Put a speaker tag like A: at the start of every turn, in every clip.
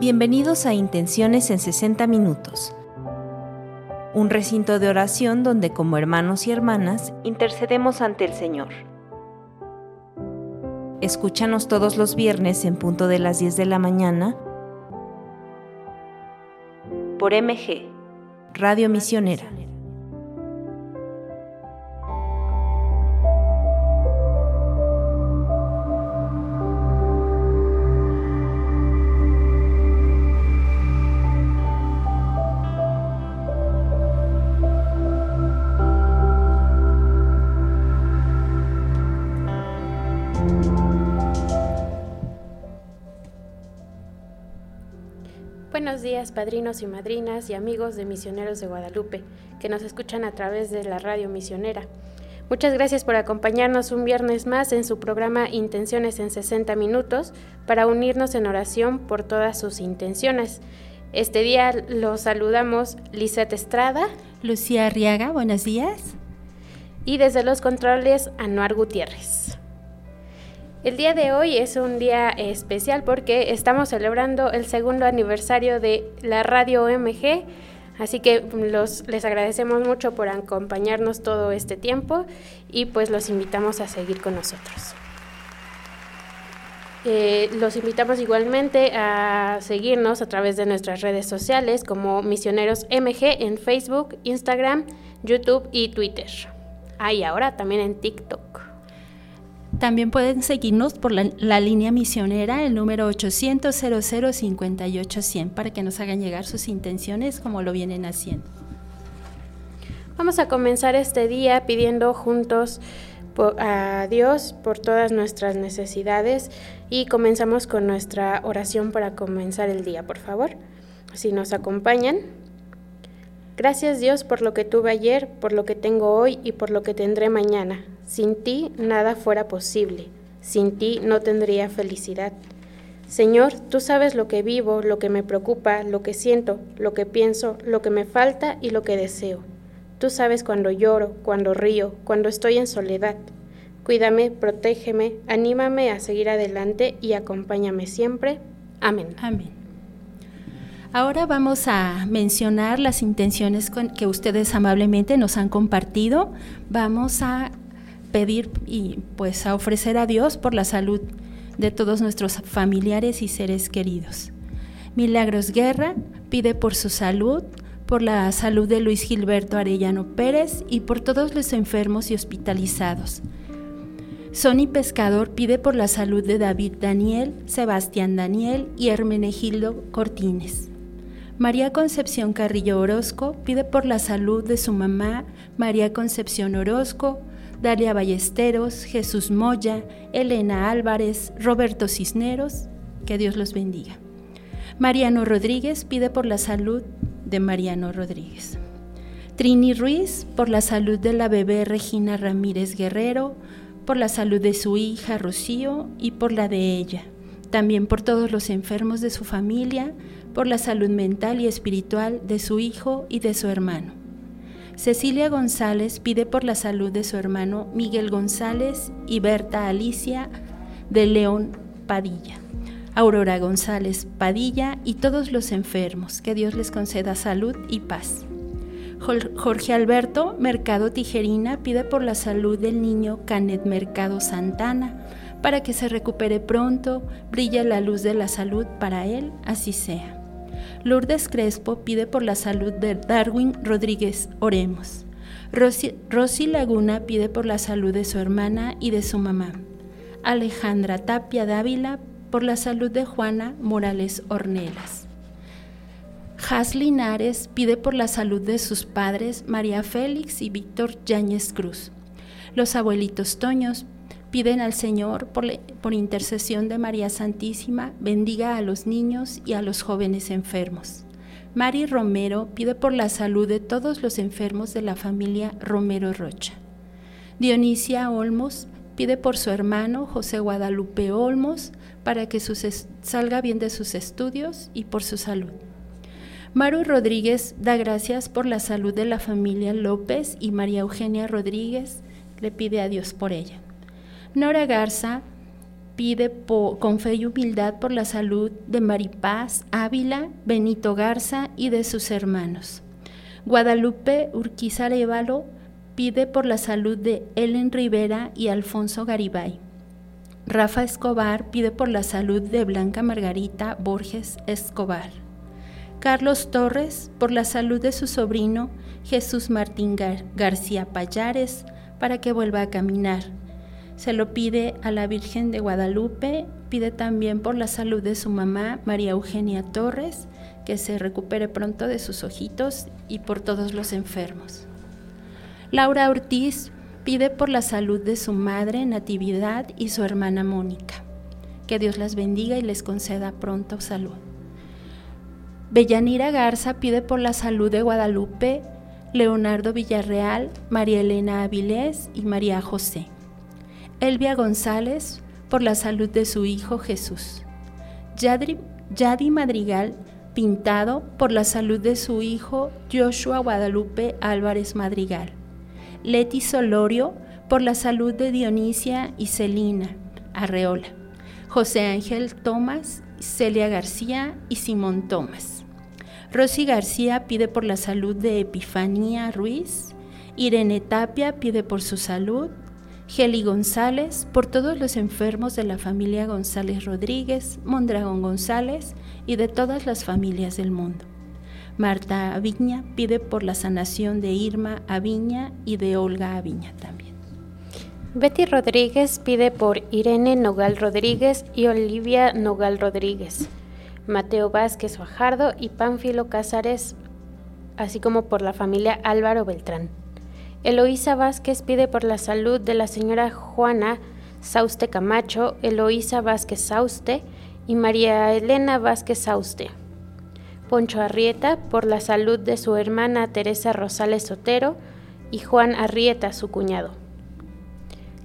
A: Bienvenidos a Intenciones en 60 Minutos, un recinto de oración donde como hermanos y hermanas intercedemos ante el Señor. Escúchanos todos los viernes en punto de las 10 de la mañana por MG, Radio Misionera.
B: Padrinos y madrinas y amigos de Misioneros de Guadalupe, que nos escuchan a través de la radio misionera. Muchas gracias por acompañarnos un viernes más en su programa Intenciones en 60 Minutos para unirnos en oración por todas sus intenciones. Este día los saludamos Lisette Estrada,
C: Lucía Arriaga, buenos días.
B: Y desde los controles, Anuar Gutiérrez. El día de hoy es un día especial porque estamos celebrando el segundo aniversario de la radio OMG, así que los, les agradecemos mucho por acompañarnos todo este tiempo y pues los invitamos a seguir con nosotros. Eh, los invitamos igualmente a seguirnos a través de nuestras redes sociales como Misioneros MG en Facebook, Instagram, YouTube y Twitter. Ah, y ahora también en TikTok.
C: También pueden seguirnos por la, línea misionera, el número 800 58 para que nos hagan llegar sus intenciones como lo vienen haciendo.
B: Vamos a comenzar este día pidiendo juntos a Dios por todas nuestras necesidades y comenzamos con nuestra oración para comenzar el día, por favor. Si nos acompañan. Gracias Dios por lo que tuve ayer, por lo que tengo hoy y por lo que tendré mañana. Sin ti nada fuera posible, sin ti no tendría felicidad. Señor, tú sabes lo que vivo, lo que me preocupa, lo que siento, lo que pienso, lo que me falta y lo que deseo. Tú sabes cuando lloro, cuando río, cuando estoy en soledad. Cuídame, protégeme, anímame a seguir adelante y acompáñame siempre. Amén.
C: Amén. Ahora vamos a mencionar las intenciones que ustedes amablemente nos han compartido. Vamos a pedir y pues a ofrecer a Dios por la salud de todos nuestros familiares y seres queridos. Milagros Guerra pide por su salud, por la salud de Luis Gilberto Arellano Pérez y por todos los enfermos y hospitalizados. Sony Pescador pide por la salud de David Daniel, Sebastián Daniel y Hermenegildo Cortines. María Concepción Carrillo Orozco pide por la salud de su mamá, María Concepción Orozco, Dalia Ballesteros, Jesús Moya, Elena Álvarez, Roberto Cisneros, que Dios los bendiga. Mariano Rodríguez pide por la salud de Mariano Rodríguez. Trini Ruiz por la salud de la bebé Regina Ramírez Guerrero, por la salud de su hija Rocío y por la de ella. También por todos los enfermos de su familia, por la salud mental y espiritual de su hijo y de su hermano. Cecilia González pide por la salud de su hermano Miguel González y Berta Alicia de León Padilla. Aurora González Padilla y todos los enfermos, que Dios les conceda salud y paz. Jorge Alberto Mercado Tijerina pide por la salud del niño Canet Mercado Santana, para que se recupere pronto, brille la luz de la salud para él, así sea. Lourdes Crespo pide por la salud de Darwin Rodríguez, oremos. Rosy, Laguna pide por la salud de su hermana y de su mamá. Alejandra Tapia Dávila por la salud de Juana Morales Ornelas. Has Linares pide por la salud de sus padres María Félix y Víctor Yáñez Cruz. Los abuelitos Toños piden al Señor, por, intercesión de María Santísima, bendiga a los niños y a los jóvenes enfermos. Mari Romero pide por la salud de todos los enfermos de la familia Romero Rocha. Dionisia Olmos pide por su hermano José Guadalupe Olmos para que salga bien de sus estudios y por su salud. Maru Rodríguez da gracias por la salud de la familia López y María Eugenia Rodríguez le pide a Dios por ella. Nora Garza pide con fe y humildad por la salud de Maripaz Ávila, Benito Garza y de sus hermanos. Guadalupe Urquiza Arevalo pide por la salud de Ellen Rivera y Alfonso Garibay. Rafa Escobar pide por la salud de Blanca Margarita Borges Escobar. Carlos Torres por la salud de su sobrino Jesús Martín García Payares para que vuelva a caminar. Se lo pide a la Virgen de Guadalupe, pide también por la salud de su mamá María Eugenia Torres, que se recupere pronto de sus ojitos y por todos los enfermos. Laura Ortiz pide por la salud de su madre Natividad y su hermana Mónica. Que Dios las bendiga y les conceda pronto salud. Bellanira Garza pide por la salud de Guadalupe, Leonardo Villarreal, María Elena Avilés y María José. Elvia González por la salud de su hijo Jesús. Yadi Madrigal Pintado por la salud de su hijo Joshua Guadalupe Álvarez Madrigal. Leti Solorio por la salud de Dionisia y Celina Arreola. José Ángel Tomás, Celia García y Simón Tomás. Rosy García pide por la salud de Epifanía Ruiz. Irene Tapia pide por su salud. Geli González por todos los enfermos de la familia González Rodríguez, Mondragón González y de todas las familias del mundo. Marta Aviña pide por la sanación de Irma Aviña y de Olga Aviña también.
B: Betty Rodríguez pide por Irene Nogal Rodríguez y Olivia Nogal Rodríguez, Mateo Vázquez Fajardo y Pánfilo Cázares, así como por la familia Álvaro Beltrán. Eloísa Vázquez pide por la salud de la señora Juana Sauste Camacho, Eloísa Vázquez Sauste y María Elena Vázquez Sauste. Poncho Arrieta por la salud de su hermana Teresa Rosales Sotero y Juan Arrieta, su cuñado.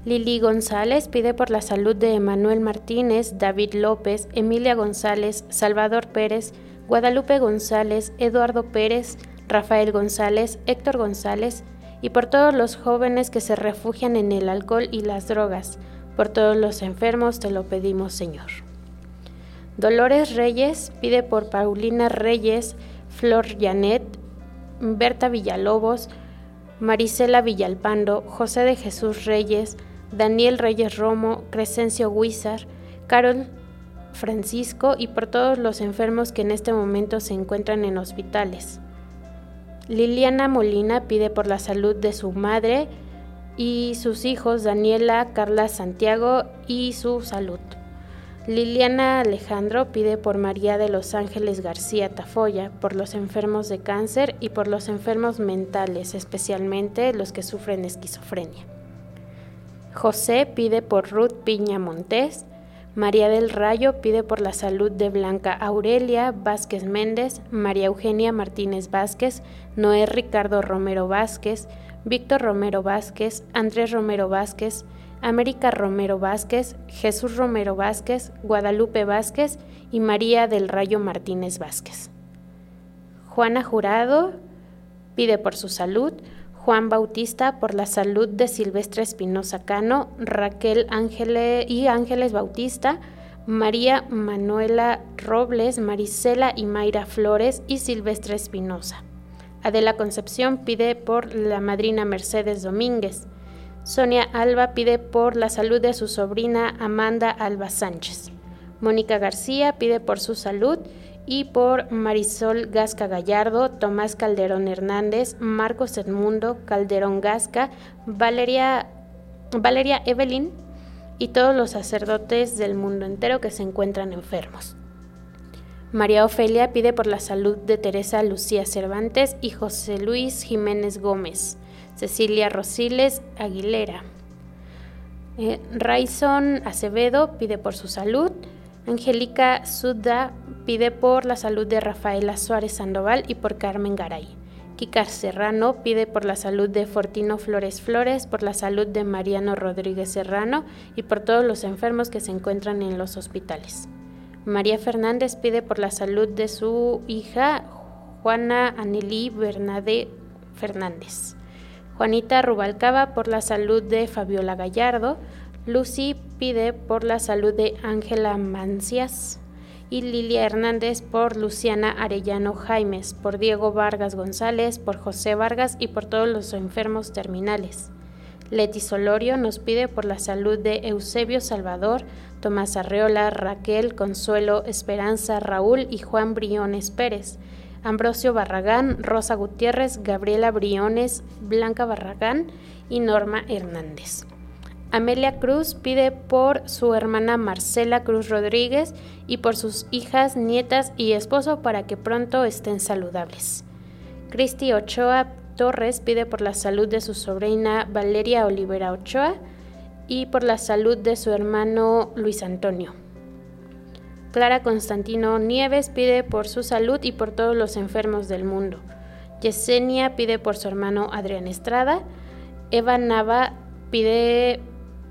B: Lili González pide por la salud de Emanuel Martínez, David López, Emilia González, Salvador Pérez, Guadalupe González, Eduardo Pérez, Rafael González, Héctor González y por todos los jóvenes que se refugian en el alcohol y las drogas. Por todos los enfermos te lo pedimos, Señor. Dolores Reyes pide por Paulina Reyes, Flor Janet, Berta Villalobos, Marisela Villalpando, José de Jesús Reyes, Daniel Reyes Romo, Crescencio Huizar, Carol Francisco y por todos los enfermos que en este momento se encuentran en hospitales. Liliana Molina pide por la salud de su madre y sus hijos Daniela, Carla Santiago y su salud. Liliana Alejandro pide por María de los Ángeles García Tafoya, por los enfermos de cáncer y por los enfermos mentales, especialmente los que sufren esquizofrenia. José pide por Ruth Piña Montés. María del Rayo pide por la salud de Blanca Aurelia Vázquez Méndez, María Eugenia Martínez Vázquez, Noé Ricardo Romero Vázquez, Víctor Romero Vázquez, Andrés Romero Vázquez, América Romero Vázquez, Jesús Romero Vázquez, Guadalupe Vázquez y María del Rayo Martínez Vázquez. Juana Jurado pide por su salud, Juan Bautista por la salud de Silvestre Espinosa Cano, Raquel Ángeles y Ángeles Bautista, María Manuela Robles, Marisela y Mayra Flores y Silvestre Espinosa. Adela Concepción pide por la madrina Mercedes Domínguez. Sonia Alba pide por la salud de su sobrina Amanda Alba Sánchez. Mónica García pide por su salud y por Marisol Gasca Gallardo, Tomás Calderón Hernández, Marcos Edmundo Calderón Gasca, Valeria, Valeria Evelyn y todos los sacerdotes del mundo entero que se encuentran enfermos. María Ofelia pide por la salud de Teresa Lucía Cervantes y José Luis Jiménez Gómez. Cecilia Rosiles Aguilera. Eh, Raison Acevedo pide por su salud. Angélica Suda pide por la salud de Rafaela Suárez Sandoval y por Carmen Garay. Kika Serrano pide por la salud de Fortino Flores Flores, por la salud de Mariano Rodríguez Serrano y por todos los enfermos que se encuentran en los hospitales. María Fernández pide por la salud de su hija Juana Anelí Bernade Fernández. Juanita Rubalcaba por la salud de Fabiola Gallardo, Lucy pide por la salud de Ángela Mancias y Lilia Hernández por Luciana Arellano Jaimes, por Diego Vargas González, por José Vargas y por todos los enfermos terminales. Leti Solorio nos pide por la salud de Eusebio Salvador, Tomás Arreola, Raquel, Consuelo, Esperanza, Raúl y Juan Briones Pérez. Ambrosio Barragán, Rosa Gutiérrez, Gabriela Briones, Blanca Barragán y Norma Hernández. Amelia Cruz pide por su hermana Marcela Cruz Rodríguez y por sus hijas, nietas y esposo para que pronto estén saludables. Cristi Ochoa Torres pide por la salud de su sobrina Valeria Olivera Ochoa y por la salud de su hermano Luis Antonio. Clara Constantino Nieves pide por su salud y por todos los enfermos del mundo. Yesenia pide por su hermano Adrián Estrada. Eva Nava pide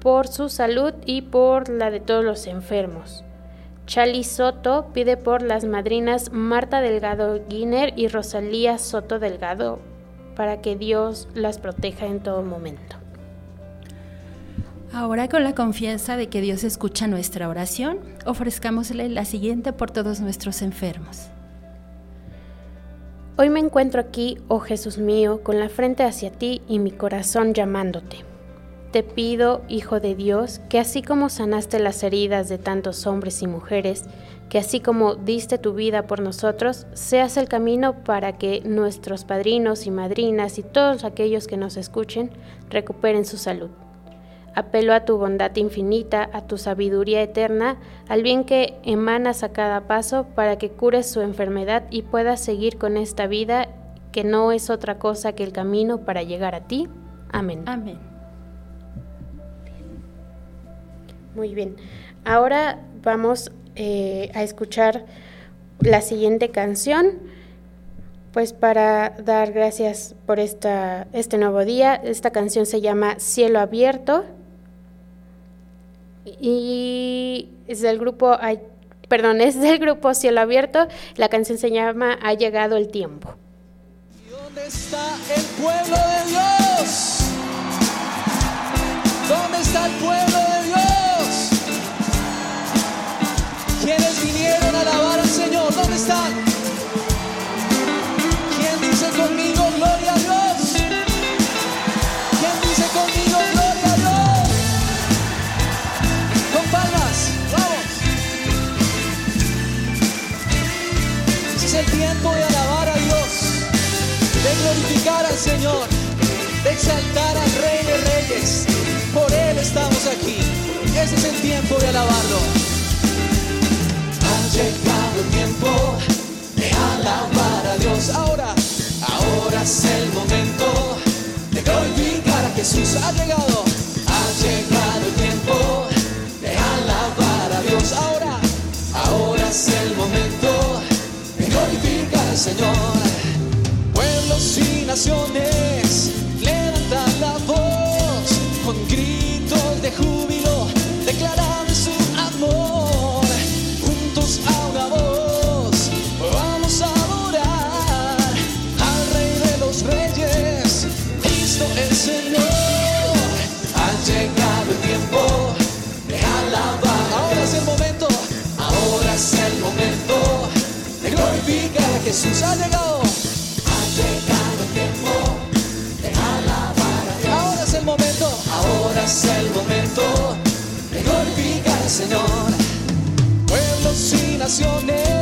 B: por su salud y por la de todos los enfermos. Chali Soto pide por las madrinas Marta Delgado Guiner y Rosalía Soto Delgado para que Dios las proteja en todo momento.
C: Ahora con la confianza de que Dios escucha nuestra oración, ofrezcámosle la siguiente por todos nuestros enfermos.
B: Hoy me encuentro aquí, oh Jesús mío, con la frente hacia ti y mi corazón llamándote. Te pido, Hijo de Dios, que así como sanaste las heridas de tantos hombres y mujeres, que así como diste tu vida por nosotros, seas el camino para que nuestros padrinos y madrinas y todos aquellos que nos escuchen recuperen su salud. Apelo a tu bondad infinita, a tu sabiduría eterna, al bien que emanas a cada paso para que cures su enfermedad y puedas seguir con esta vida que no es otra cosa que el camino para llegar a ti. Amén.
C: Amén.
B: Muy bien. Ahora vamos eh, a escuchar la siguiente canción, pues para dar gracias por esta, este nuevo día. Esta canción se llama Cielo Abierto y es del grupo, perdón, es del grupo Cielo Abierto. La canción se llama Ha llegado el tiempo.
D: ¿Dónde está el pueblo de Dios? ¿Dónde está el pueblo de Dios? Vinieron a alabar al Señor? ¿Dónde están? ¿Quién dice conmigo gloria a Dios? ¿Quién dice conmigo gloria a Dios? Con palmas, vamos. Ese es el tiempo de alabar a Dios, de glorificar al Señor, de exaltar al Rey de Reyes. Por Él estamos aquí. Ese es el tiempo de alabarlo. Llegado el tiempo de alabar a Dios. Ahora, ahora es el momento de glorificar a Jesús. Ha llegado, ha llegado el tiempo de alabar a Dios. Ahora, ahora es el momento de glorificar al Señor. Pueblos y naciones es el momento, ahora es el momento de glorificar al Señor. Pueblos y naciones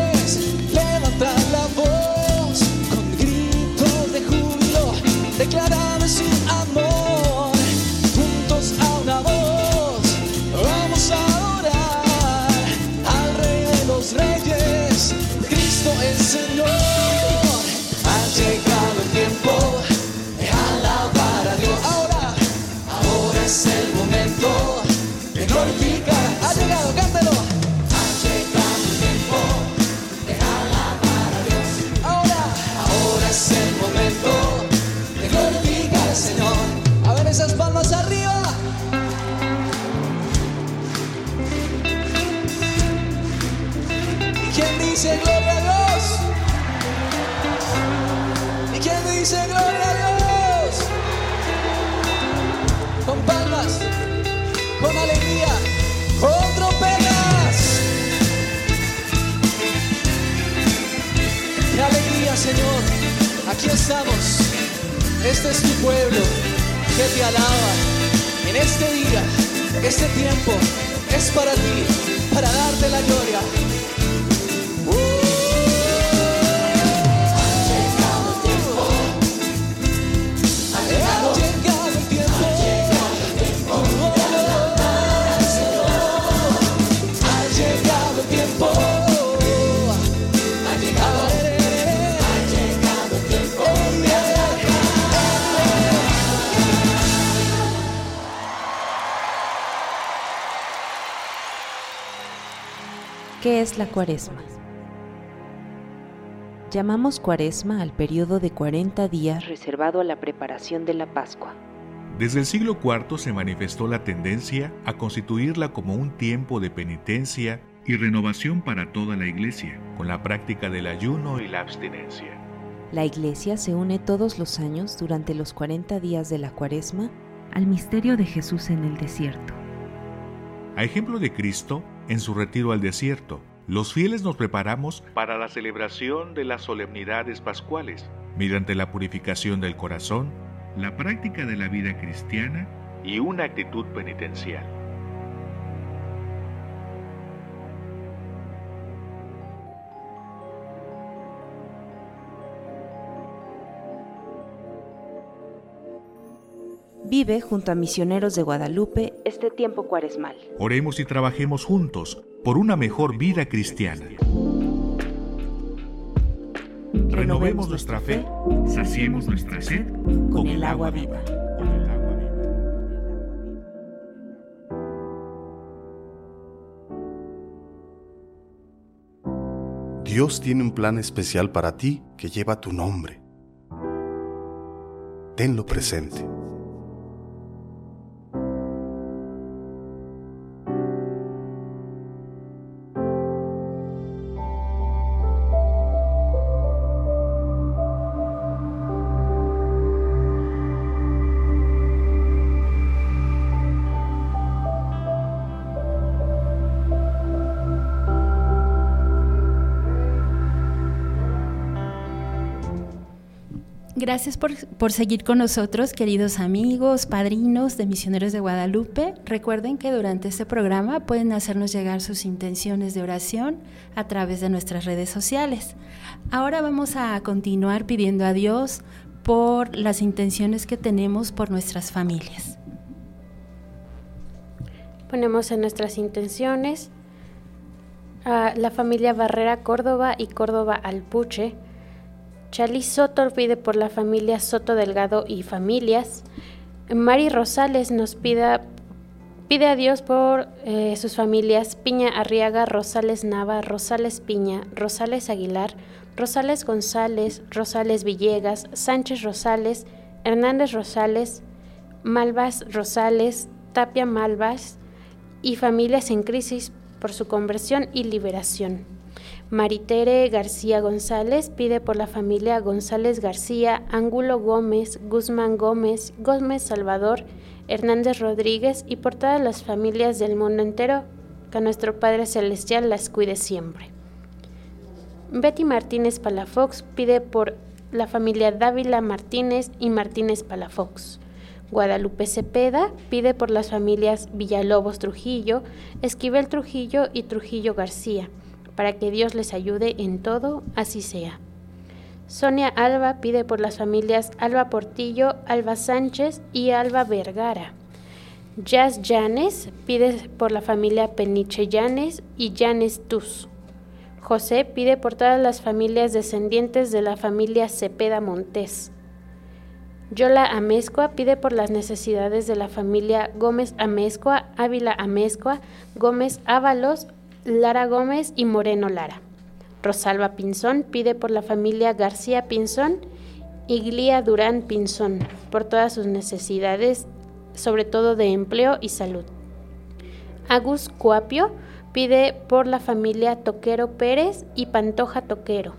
A: la cuaresma? Llamamos cuaresma al periodo de 40 días reservado a la preparación de la Pascua.
E: Desde el siglo IV se manifestó la tendencia a constituirla como un tiempo de penitencia y renovación para toda la Iglesia, con la práctica del ayuno y la abstinencia.
A: La Iglesia se une todos los años durante los 40 días de la cuaresma al misterio de Jesús en el desierto.
E: A ejemplo de Cristo, en su retiro al desierto, los fieles nos preparamos para la celebración de las solemnidades pascuales, mediante la purificación del corazón, la práctica de la vida cristiana y una actitud penitencial.
A: Vive junto a misioneros de Guadalupe este tiempo cuaresmal.
E: Oremos y trabajemos juntos por una mejor vida cristiana. Renovemos nuestra fe, saciemos nuestra sed con el agua viva.
F: Dios tiene un plan especial para ti que lleva tu nombre. Tenlo presente.
C: Gracias por, seguir con nosotros, queridos amigos, padrinos de Misioneros de Guadalupe. Recuerden que durante este programa pueden hacernos llegar sus intenciones de oración a través de nuestras redes sociales. Ahora vamos a continuar pidiendo a Dios por las intenciones que tenemos por nuestras familias.
B: Ponemos en nuestras intenciones a la familia Barrera Córdoba y Córdoba Alpuche Charlie Soto pide por la familia Soto Delgado y familias. Mari Rosales nos pide, pide a Dios por eh, sus familias Piña Arriaga, Rosales Nava, Rosales Piña, Rosales Aguilar, Rosales González, Rosales Villegas, Sánchez Rosales, Hernández Rosales, Malvas Rosales, Tapia Malvas y familias en crisis por su conversión y liberación. Maritere García González pide por la familia González García, Ángulo Gómez, Guzmán Gómez, Gómez Salvador, Hernández Rodríguez y por todas las familias del mundo entero, que nuestro Padre Celestial las cuide siempre. Betty Martínez Palafox pide por la familia Dávila Martínez y Martínez Palafox. Guadalupe Cepeda pide por las familias Villalobos Trujillo, Esquivel Trujillo y Trujillo García para que Dios les ayude en todo, así sea. Sonia Alba pide por las familias Alba Portillo, Alba Sánchez y Alba Vergara. Jazz Llanes pide por la familia Peniche Llanes y Llanes Tus. José pide por todas las familias descendientes de la familia Cepeda Montés. Yola Amezcua pide por las necesidades de la familia Gómez Amezcua, Ávila Amezcua, Gómez Ábalos, Lara Gómez y Moreno Lara. Rosalba Pinzón pide por la familia García Pinzón y Glía Durán Pinzón por todas sus necesidades, sobre todo de empleo y salud. Agus Cuapio pide por la familia Toquero Pérez y Pantoja Toquero.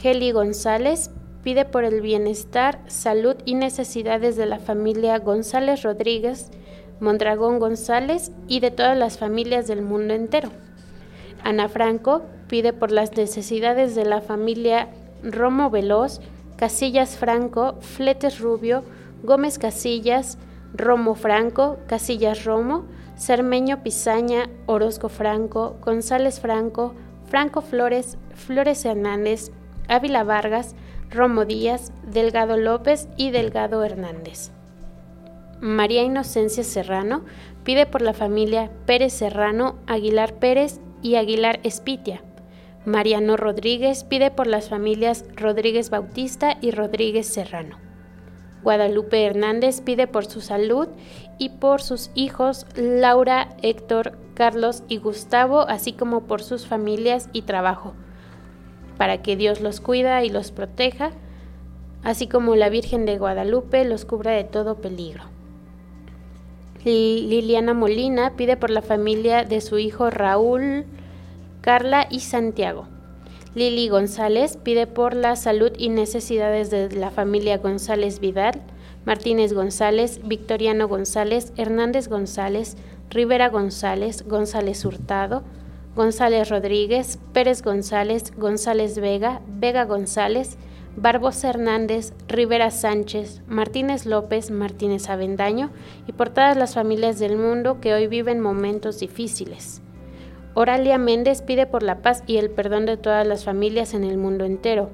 B: Geli González pide por el bienestar, salud y necesidades de la familia González Rodríguez, Mondragón González y de todas las familias del mundo entero. Ana Franco pide por las necesidades de la familia Romo Veloz, Casillas Franco, Fletes Rubio, Gómez Casillas, Romo Franco, Casillas Romo, Cermeño Pizaña, Orozco Franco, González Franco, Franco Flores, Flores Hernández, Ávila Vargas, Romo Díaz, Delgado López y Delgado Hernández. María Inocencia Serrano pide por la familia Pérez Serrano, Aguilar Pérez y Aguilar Espitia. Mariano Rodríguez pide por las familias Rodríguez Bautista y Rodríguez Serrano. Guadalupe Hernández pide por su salud y por sus hijos Laura, Héctor, Carlos y Gustavo, así como por sus familias y trabajo, para que Dios los cuida y los proteja, así como la Virgen de Guadalupe los cubra de todo peligro. Liliana Molina pide por la familia de su hijo Raúl, Carla y Santiago. Lili González pide por la salud y necesidades de la familia González Vidal, Martínez González, Victoriano González, Hernández González, Rivera González, González Hurtado, González Rodríguez, Pérez González, González Vega, Vega González, Barbos Hernández, Rivera Sánchez, Martínez López, Martínez Avendaño y por todas las familias del mundo que hoy viven momentos difíciles. Oralia Méndez pide por la paz y el perdón de todas las familias en el mundo entero.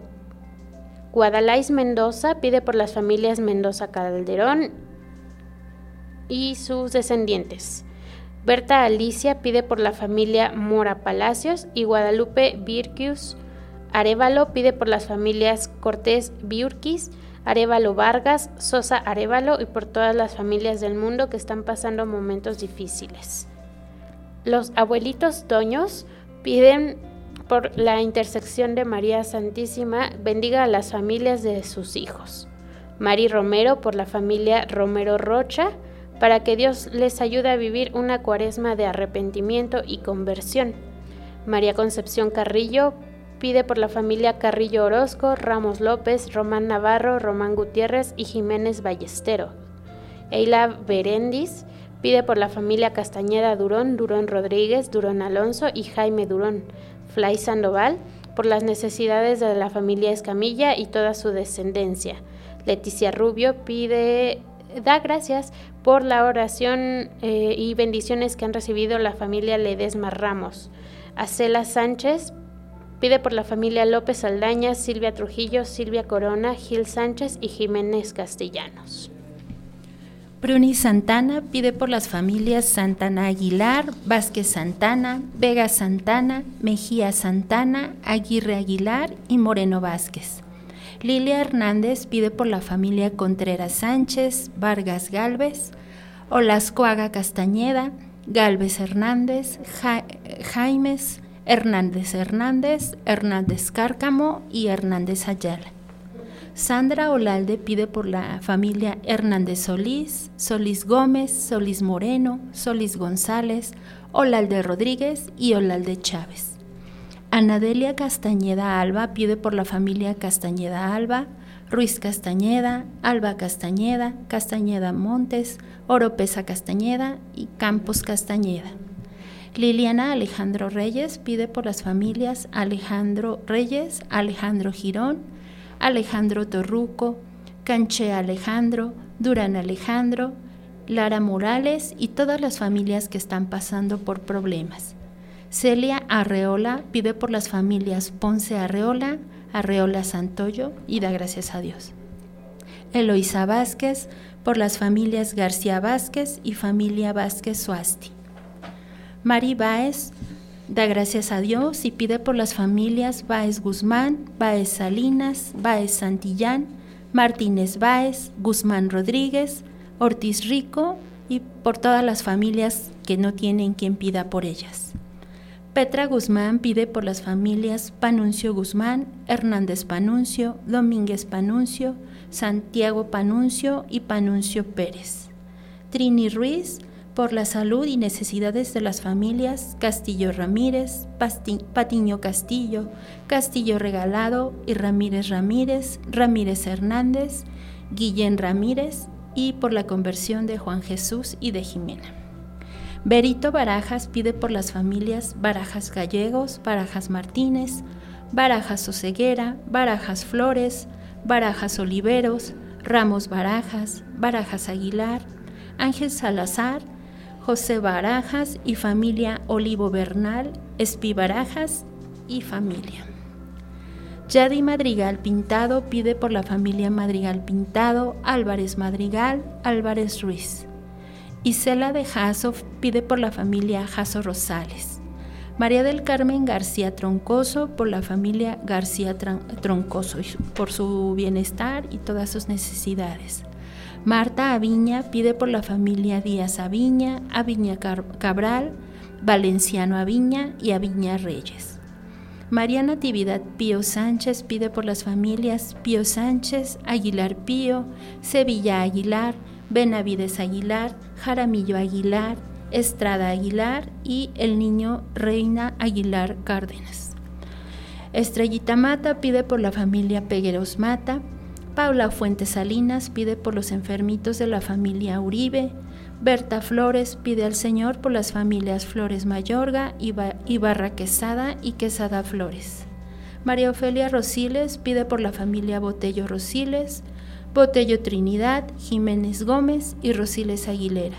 B: Guadalais Mendoza pide por las familias Mendoza Calderón y sus descendientes. Berta Alicia pide por la familia Mora Palacios y Guadalupe Virquius Arevalo pide por las familias Cortés Biurquis, Arevalo Vargas, Sosa Arevalo y por todas las familias del mundo que están pasando momentos difíciles. Los abuelitos Toños piden por la intersección de María Santísima, bendiga a las familias de sus hijos. Mari Romero por la familia Romero Rocha, para que Dios les ayude a vivir una cuaresma de arrepentimiento y conversión. María Concepción Carrillo pide por la familia Carrillo Orozco, Ramos López, Román Navarro, Román Gutiérrez y Jiménez Ballestero. Eila Berendis Pide por la familia Castañeda Durón, Durón Rodríguez, Durón Alonso y Jaime Durón. Fly Sandoval, por las necesidades de la familia Escamilla y toda su descendencia. Leticia Rubio pide, da gracias por la oración eh, y bendiciones que han recibido la familia Ledesma Ramos. Acela Sánchez pide por la familia López Aldaña, Silvia Trujillo, Silvia Corona, Gil Sánchez y Jiménez Castellanos.
C: Bruni Santana pide por las familias Santana Aguilar, Vázquez Santana, Vega Santana, Mejía Santana, Aguirre Aguilar y Moreno Vázquez. Lilia Hernández pide por la familia Contreras Sánchez, Vargas Galvez, Olascoaga Castañeda, Galvez Hernández, Jaimes, Hernández Hernández, Hernández Cárcamo y Hernández Ayala. Sandra Olalde pide por la familia Hernández Solís, Solís Gómez, Solís Moreno, Solís González, Olalde Rodríguez y Olalde Chávez. Anadelia Castañeda Alba pide por la familia Castañeda Alba, Ruiz Castañeda, Alba Castañeda, Castañeda Montes, Oropesa Castañeda y Campos Castañeda. Liliana Alejandro Reyes pide por las familias Alejandro Reyes, Alejandro Girón, Alejandro Torruco, Canche Alejandro, Durán Alejandro, Lara Morales y todas las familias que están pasando por problemas. Celia Arreola pide por las familias Ponce Arreola, Arreola Santoyo y da gracias a Dios. Eloisa Vázquez por las familias García Vázquez y familia Vázquez Suasti. Mari Báez Da gracias a Dios y pide por las familias Báez Guzmán, Báez Salinas, Báez Santillán, Martínez Báez, Guzmán Rodríguez, Ortiz Rico y por todas las familias que no tienen quien pida por ellas. Petra Guzmán pide por las familias Panuncio Guzmán, Hernández Panuncio, Domínguez Panuncio, Santiago Panuncio y Panuncio Pérez. Trini Ruiz por la salud y necesidades de las familias Castillo Ramírez, Patiño Castillo, Castillo Regalado y Ramírez Ramírez, Ramírez Hernández, Guillén Ramírez y por la conversión de Juan Jesús y de Jimena. Berito Barajas pide por las familias Barajas Gallegos, Barajas Martínez, Barajas Oseguera, Barajas Flores, Barajas Oliveros, Ramos Barajas, Barajas Aguilar, Ángel Salazar, José Barajas y familia Olivo Bernal, Espi Barajas y familia. Yadi Madrigal Pintado pide por la familia Madrigal Pintado, Álvarez Madrigal, Álvarez Ruiz. Isela de Jasso pide por la familia Jasso Rosales. María del Carmen García Troncoso por la familia García Troncoso, por su bienestar y todas sus necesidades. Marta Aviña pide por la familia Díaz Aviña, Aviña Cabral, Valenciano Aviña y Aviña Reyes. María Natividad Pío Sánchez pide por las familias Pío Sánchez, Aguilar Pío, Sevilla Aguilar, Benavides Aguilar, Jaramillo Aguilar, Estrada Aguilar y el niño Reina Aguilar Cárdenas. Estrellita Mata pide por la familia Pegueros Mata, Paula Fuentes Salinas pide por los enfermitos de la familia Uribe, Berta Flores pide al Señor por las familias Flores Mayorga, Ibarra Quesada y Quesada Flores. María Ofelia Rosiles pide por la familia Botello Rosiles, Botello Trinidad, Jiménez Gómez y Rosiles Aguilera.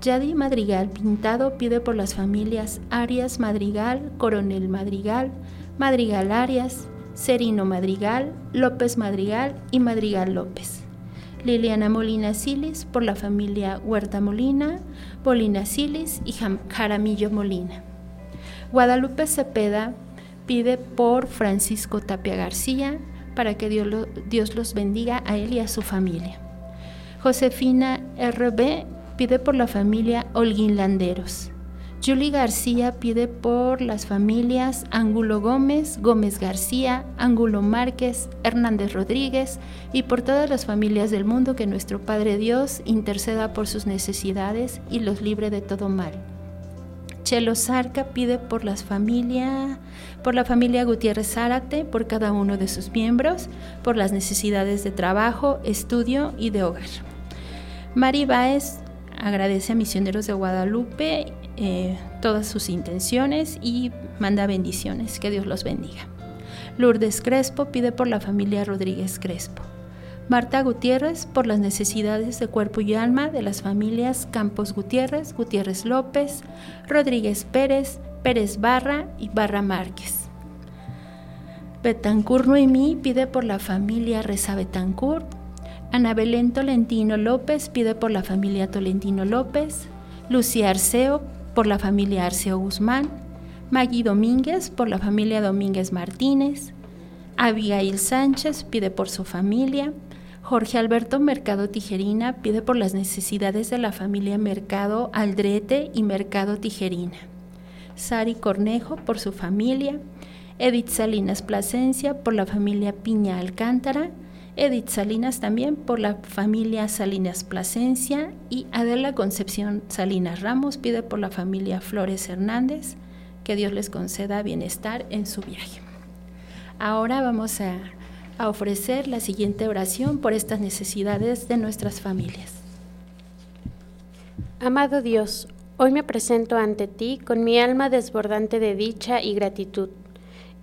C: Yadi Madrigal Pintado pide por las familias Arias Madrigal, Coronel Madrigal, Madrigal Arias, Serino Madrigal, López Madrigal y Madrigal López. Liliana Molina Silis por la familia Huerta Molina, Molina Silis y Jaramillo Molina. Guadalupe Cepeda pide por Francisco Tapia García para que Dios, Dios los bendiga a él y a su familia. Josefina RB pide por la familia Holguín Landeros. Julie García pide por las familias Ángulo Gómez, Gómez García, Ángulo Márquez, Hernández Rodríguez y por todas las familias del mundo que nuestro Padre Dios interceda por sus necesidades y los libre de todo mal. Chelo Zarca pide por las familias, por la familia Gutiérrez Zárate, por cada uno de sus miembros, por las necesidades de trabajo, estudio y de hogar. Mari Baez agradece a Misioneros de Guadalupe eh, todas sus intenciones y manda bendiciones. Que Dios los bendiga. Lourdes Crespo pide por la familia Rodríguez Crespo. Marta Gutiérrez por las necesidades de cuerpo y alma de las familias Campos Gutiérrez, Gutiérrez López, Rodríguez Pérez, Pérez Barra y Barra Márquez. Betancur Noemí pide por la familia Reza Betancur. Ana Belén Tolentino López pide por la familia Tolentino López. Lucía Arceo por la familia Arceo Guzmán, Maggie Domínguez por la familia Domínguez Martínez, Abigail Sánchez pide por su familia, Jorge Alberto Mercado Tijerina pide por las necesidades de la familia Mercado Aldrete y Mercado Tijerina, Sari Cornejo por su familia, Edith Salinas Plasencia por la familia Piña Alcántara, Edith Salinas también por la familia Salinas Plasencia y Adela Concepción Salinas Ramos pide por la familia Flores Hernández que Dios les conceda bienestar en su viaje. Ahora vamos a, a ofrecer la siguiente oración por estas necesidades de nuestras familias.
B: Amado Dios, hoy me presento ante ti con mi alma desbordante de dicha y gratitud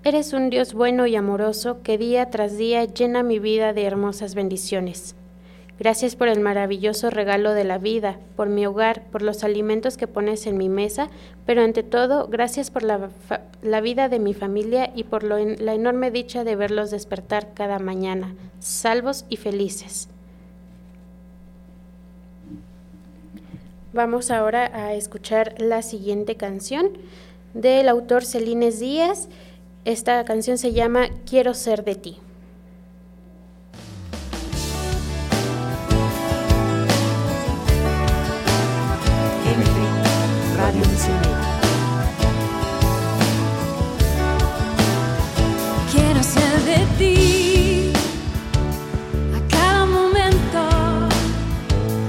B: Eres un Dios bueno y amoroso que día tras día llena mi vida de hermosas bendiciones. Gracias por el maravilloso regalo de la vida, por mi hogar, por los alimentos que pones en mi mesa, pero ante todo, gracias por la, vida de mi familia y por la enorme dicha de verlos despertar cada mañana, salvos y felices. Vamos ahora a escuchar la siguiente canción del autor Celines Díaz. Esta canción se llama Quiero ser de ti.
A: Radio
G: Quiero ser de ti a cada momento.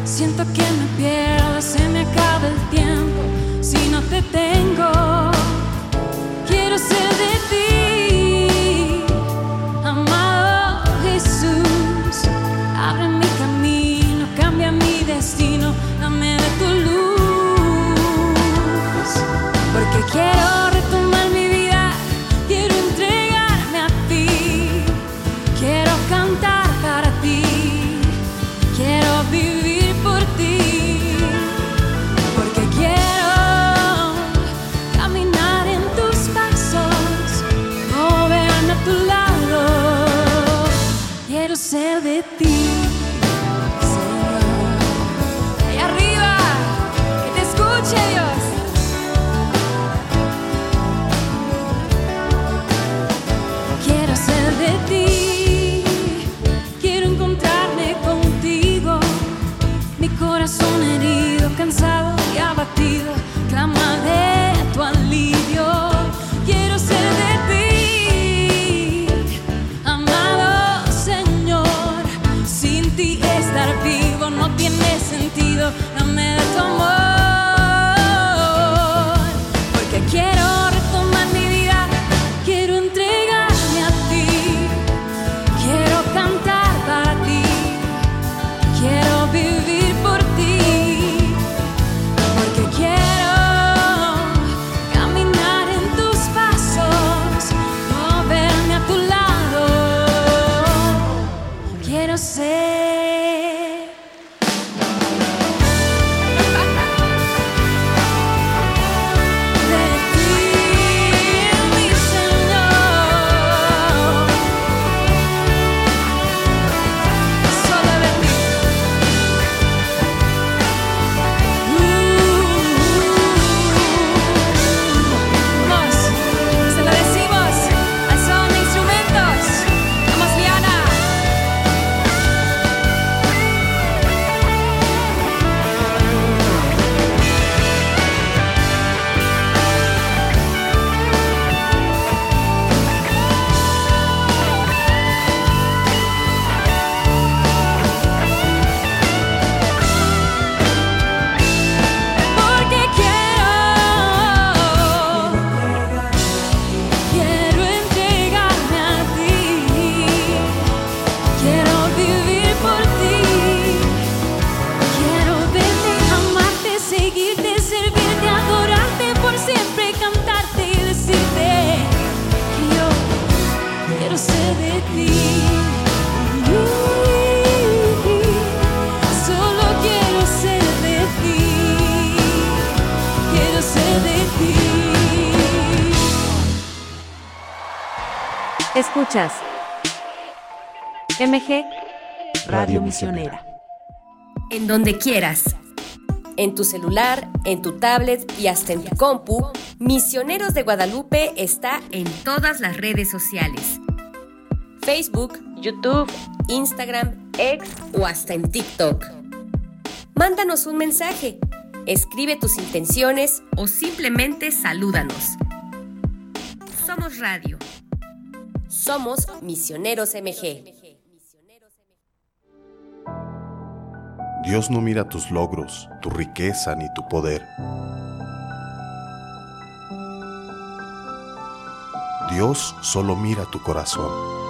G: Siento que me pierdo, se me acaba el tiempo si no te tengo. Te quiero
A: MG Radio Misionera.
H: En donde quieras. En tu celular, en tu tablet y hasta en tu compu, Misioneros de Guadalupe está en todas las redes sociales. Facebook, YouTube, Instagram, X o hasta en TikTok. Mándanos un mensaje, escribe tus intenciones o simplemente salúdanos. Somos Radio. Somos Misioneros MG.
F: Dios no mira tus logros, tu riqueza ni tu poder. Dios solo mira tu corazón.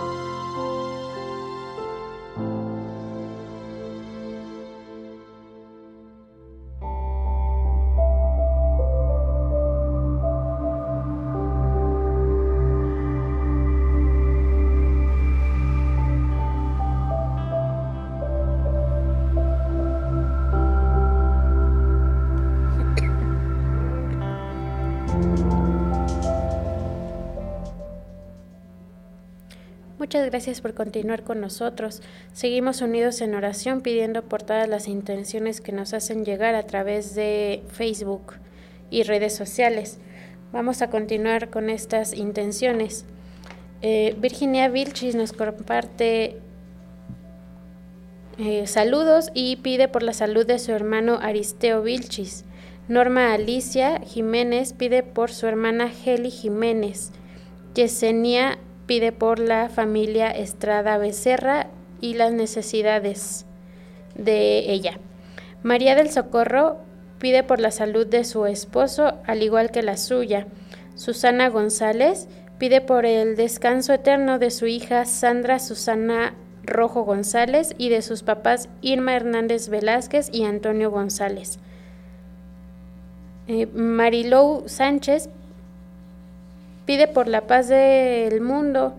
B: Gracias por continuar con nosotros. Seguimos unidos en oración pidiendo por todas las intenciones que nos hacen llegar a través de Facebook y redes sociales. Vamos a continuar con estas intenciones. Eh, Virginia Vilchis nos comparte eh, saludos y pide por la salud de su hermano Aristeo Vilchis. Norma Alicia Jiménez pide por su hermana Heli Jiménez. Yesenia pide por la familia Estrada Becerra y las necesidades de ella. María del Socorro pide por la salud de su esposo, al igual que la suya. Susana González pide por el descanso eterno de su hija Sandra Susana Rojo González y de sus papás Irma Hernández Velázquez y Antonio González. Eh, Marilou Sánchez pide por la paz del mundo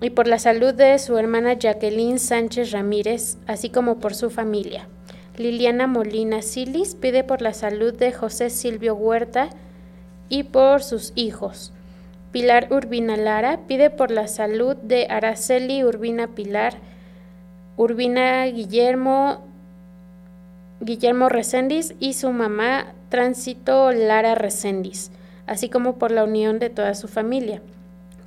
B: y por la salud de su hermana Jacqueline Sánchez Ramírez, así como por su familia. Liliana Molina Silis pide por la salud de José Silvio Huerta y por sus hijos. Pilar Urbina Lara pide por la salud de Araceli Urbina Pilar, Urbina Guillermo, Guillermo Recendis y su mamá Tránsito Lara Recendis, así como por la unión de toda su familia.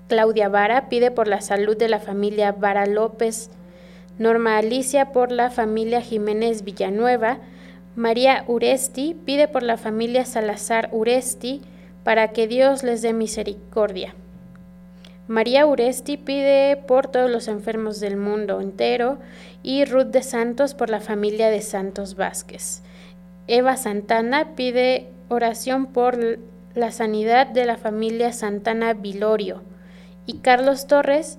B: Claudia Vara pide por la salud de la familia Vara López, Norma Alicia por la familia Jiménez Villanueva, María Uresti pide por la familia Salazar Uresti para que Dios les dé misericordia. María Uresti pide por todos los enfermos del mundo entero y Ruth de Santos por la familia de Santos Vázquez. Eva Santana pide oración por la sanidad de la familia Santana Vilorio. Y Carlos Torres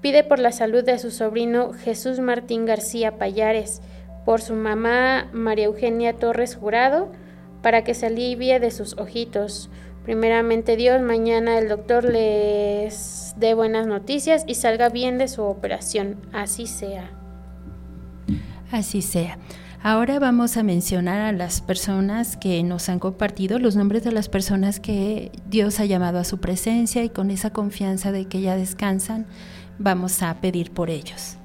B: pide por la salud de su sobrino Jesús Martín García Payares, por su mamá María Eugenia Torres Jurado, para que se alivie de sus ojitos. Primeramente Dios, mañana el doctor les dé buenas noticias y salga bien de su operación. Así sea.
C: Así sea. Ahora vamos a mencionar a las personas que nos han compartido, los nombres de las personas que Dios ha llamado a su presencia y con esa confianza de que ya descansan, vamos a pedir por ellos.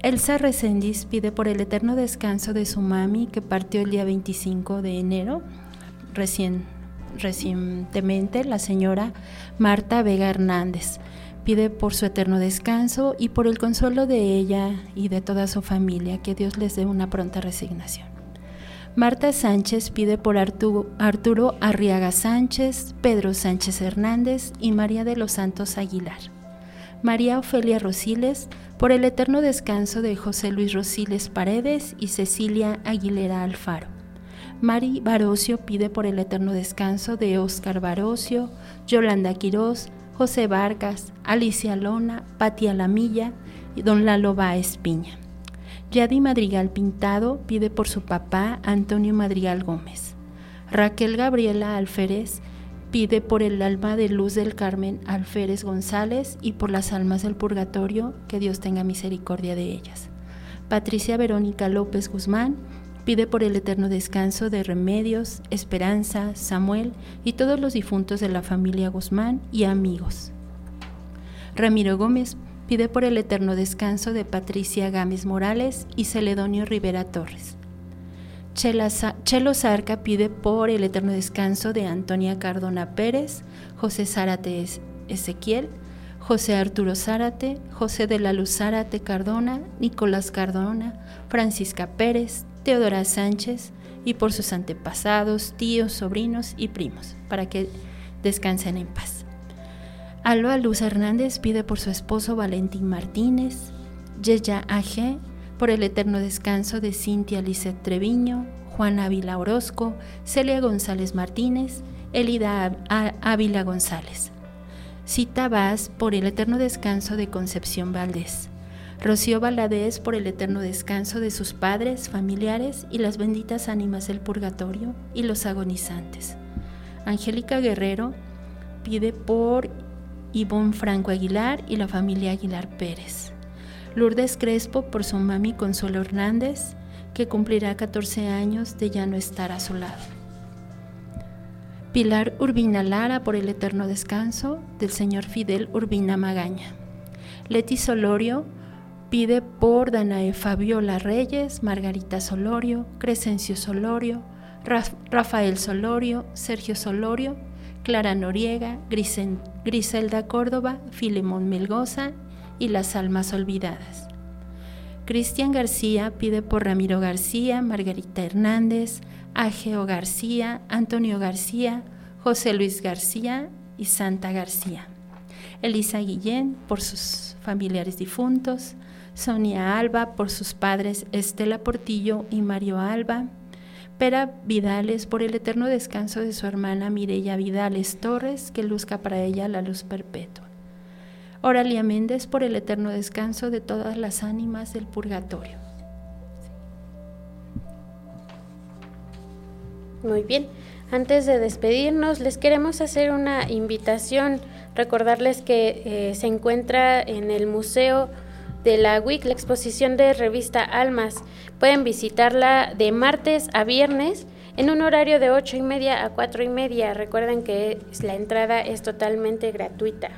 C: Elsa Resendiz pide por el eterno descanso de su mami que partió el día 25 de enero, recientemente, la señora Marta Vega Hernández pide por su eterno descanso y por el consuelo de ella y de toda su familia, que Dios les dé una pronta resignación. Marta Sánchez pide por Arturo, Arriaga Sánchez, Pedro Sánchez Hernández y María de los Santos Aguilar. María Ofelia Rosiles por el eterno descanso de José Luis Rosiles Paredes y Cecilia Aguilera Alfaro. Mari Barocio pide por el eterno descanso de Óscar Barocio, Yolanda Quirós, José Vargas, Alicia Lona, Patia Lamilla y don Lalo Baez Piña. Yadi Madrigal Pintado pide por su papá Antonio Madrigal Gómez. Raquel Gabriela Alférez pide por el alma de Luz del Carmen Alférez González y por las almas del purgatorio, que Dios tenga misericordia de ellas. Patricia Verónica López Guzmán Pide por el eterno descanso de Remedios, Esperanza, Samuel y todos los difuntos de la familia Guzmán y amigos. Ramiro Gómez pide por el eterno descanso de Patricia Gámez Morales y Celedonio Rivera Torres. Chelo Zarca pide por el eterno descanso de Antonia Cardona Pérez, José Zárate Ezequiel, José Arturo Zárate, José de la Luz Zárate Cardona, Nicolás Cardona, Francisca Pérez, Teodora Sánchez y por sus antepasados, tíos, sobrinos y primos, para que descansen en paz. Alba Luz Hernández pide por su esposo Valentín Martínez, Yeya A.G. por el eterno descanso de Cintia Lisset Treviño, Juan Ávila Orozco, Celia González Martínez, Elida Ávila González. Cita Vaz por el eterno descanso de Concepción Valdés. Rocío Valadez por el eterno descanso de sus padres, familiares y las benditas ánimas del purgatorio y los agonizantes. Angélica Guerrero pide por Ivonne Franco Aguilar y la familia Aguilar Pérez. Lourdes Crespo por su mami Consuelo Hernández, que cumplirá 14 años de ya no estar a su lado. Pilar Urbina Lara por el eterno descanso del señor Fidel Urbina Magaña. Leti Solorio Pide por Danae Fabiola Reyes, Margarita Solorio, Crescencio Solorio, Rafael Solorio, Sergio Solorio, Clara Noriega, Griselda Córdoba, Filemón Melgoza y las almas olvidadas. Cristian García pide por Ramiro García, Margarita Hernández, Ageo García, Antonio García, José Luis García y Santa García. Elisa Guillén por sus familiares difuntos, Sonia Alba por sus padres Estela Portillo y Mario Alba, Pera Vidales por el eterno descanso de su hermana Mireya Vidales Torres, que luzca para ella la luz perpetua. Oralia Méndez por el eterno descanso de todas las ánimas del purgatorio.
B: Muy bien, antes de despedirnos les queremos hacer una invitación, recordarles que eh, se encuentra en el Museo de la WIC, la exposición de revista Almas. Pueden visitarla de martes a viernes en un horario de ocho y media a cuatro y media. Recuerden que la entrada es totalmente gratuita.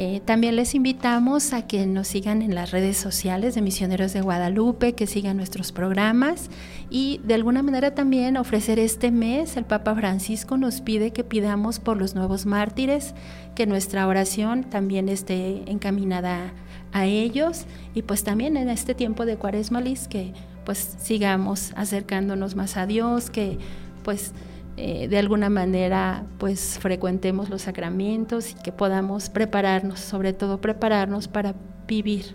C: Eh, también les invitamos a que nos sigan en las redes sociales de Misioneros de Guadalupe, que sigan nuestros programas y de alguna manera también ofrecer este mes, el Papa Francisco nos pide que pidamos por los nuevos mártires, que nuestra oración también esté encaminada a ellos y pues también en este tiempo de Cuaresmalis que pues sigamos acercándonos más a Dios, que pues eh, de alguna manera pues frecuentemos los sacramentos y que podamos prepararnos, sobre todo prepararnos para vivir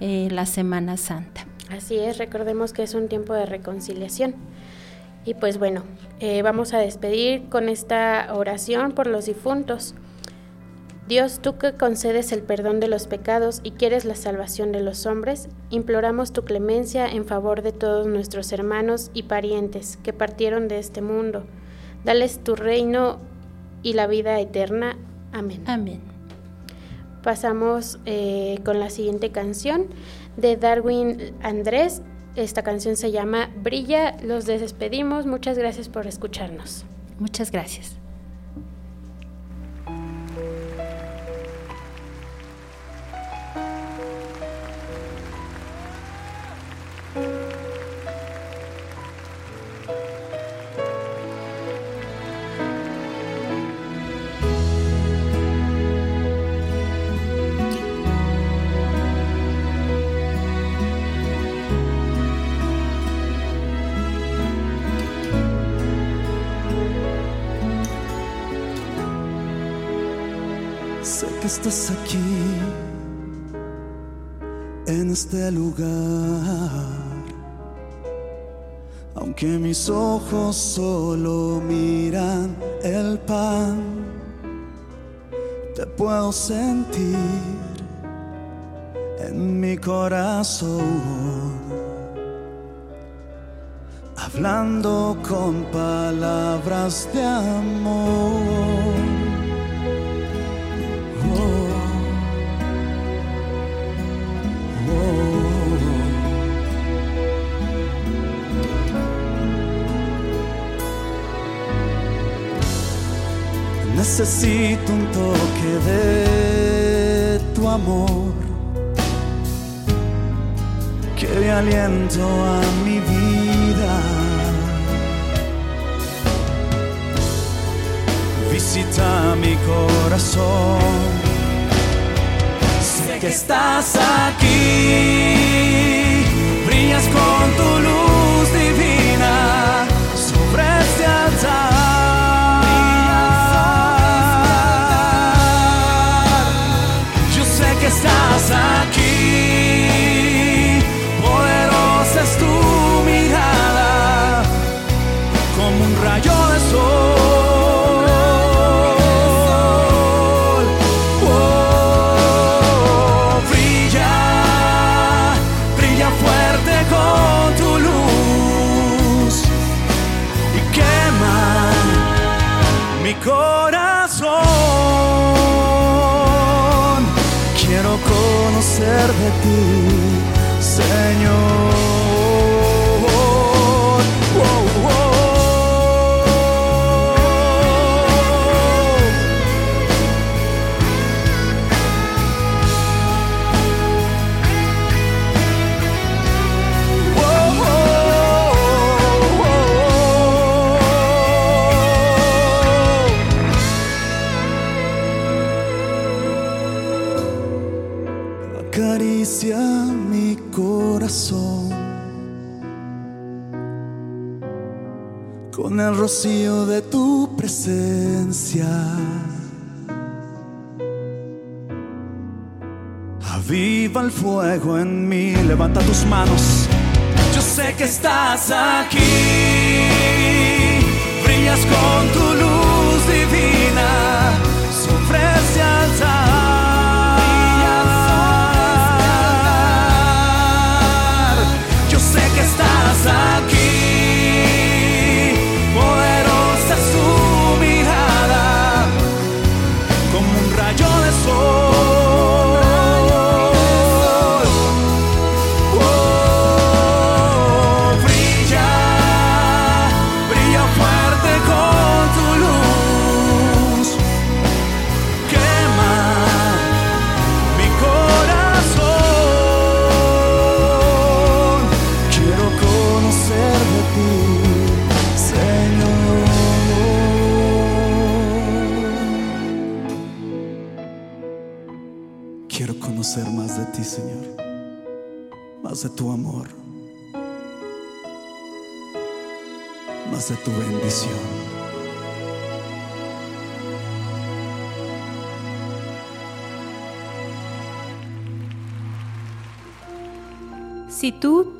C: eh, la Semana Santa.
B: Así es, recordemos que es un tiempo de reconciliación. Y pues bueno, eh, vamos a despedir con esta oración por los difuntos. Dios, tú que concedes el perdón de los pecados y quieres la salvación de los hombres, imploramos tu clemencia en favor de todos nuestros hermanos y parientes que partieron de este mundo Dales tu reino y la vida eterna. Amén.
C: Amén.
B: Pasamos eh, con la siguiente canción de Darwin Andrés. Esta canción se llama Brilla. Los despedimos. Muchas gracias por escucharnos.
C: Muchas gracias.
I: Estás aquí, en este lugar. Aunque mis ojos solo miran el pan, te puedo sentir en mi corazón, hablando con palabras de amor. Necesito un toque de tu amor que dé aliento a mi vida. Visita mi corazón. Sé que estás aquí, brillas con tu luz divina sobre este altar.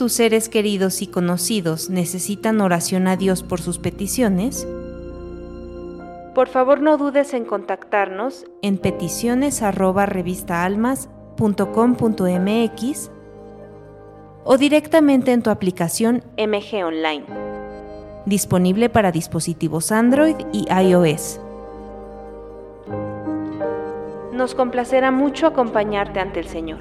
A: Tus seres queridos y conocidos necesitan oración a Dios por sus peticiones, por favor no dudes en contactarnos en peticiones@revistaalmas.com.mx o directamente en tu aplicación MG Online, disponible para dispositivos Android y iOS. Nos complacerá mucho acompañarte ante el Señor.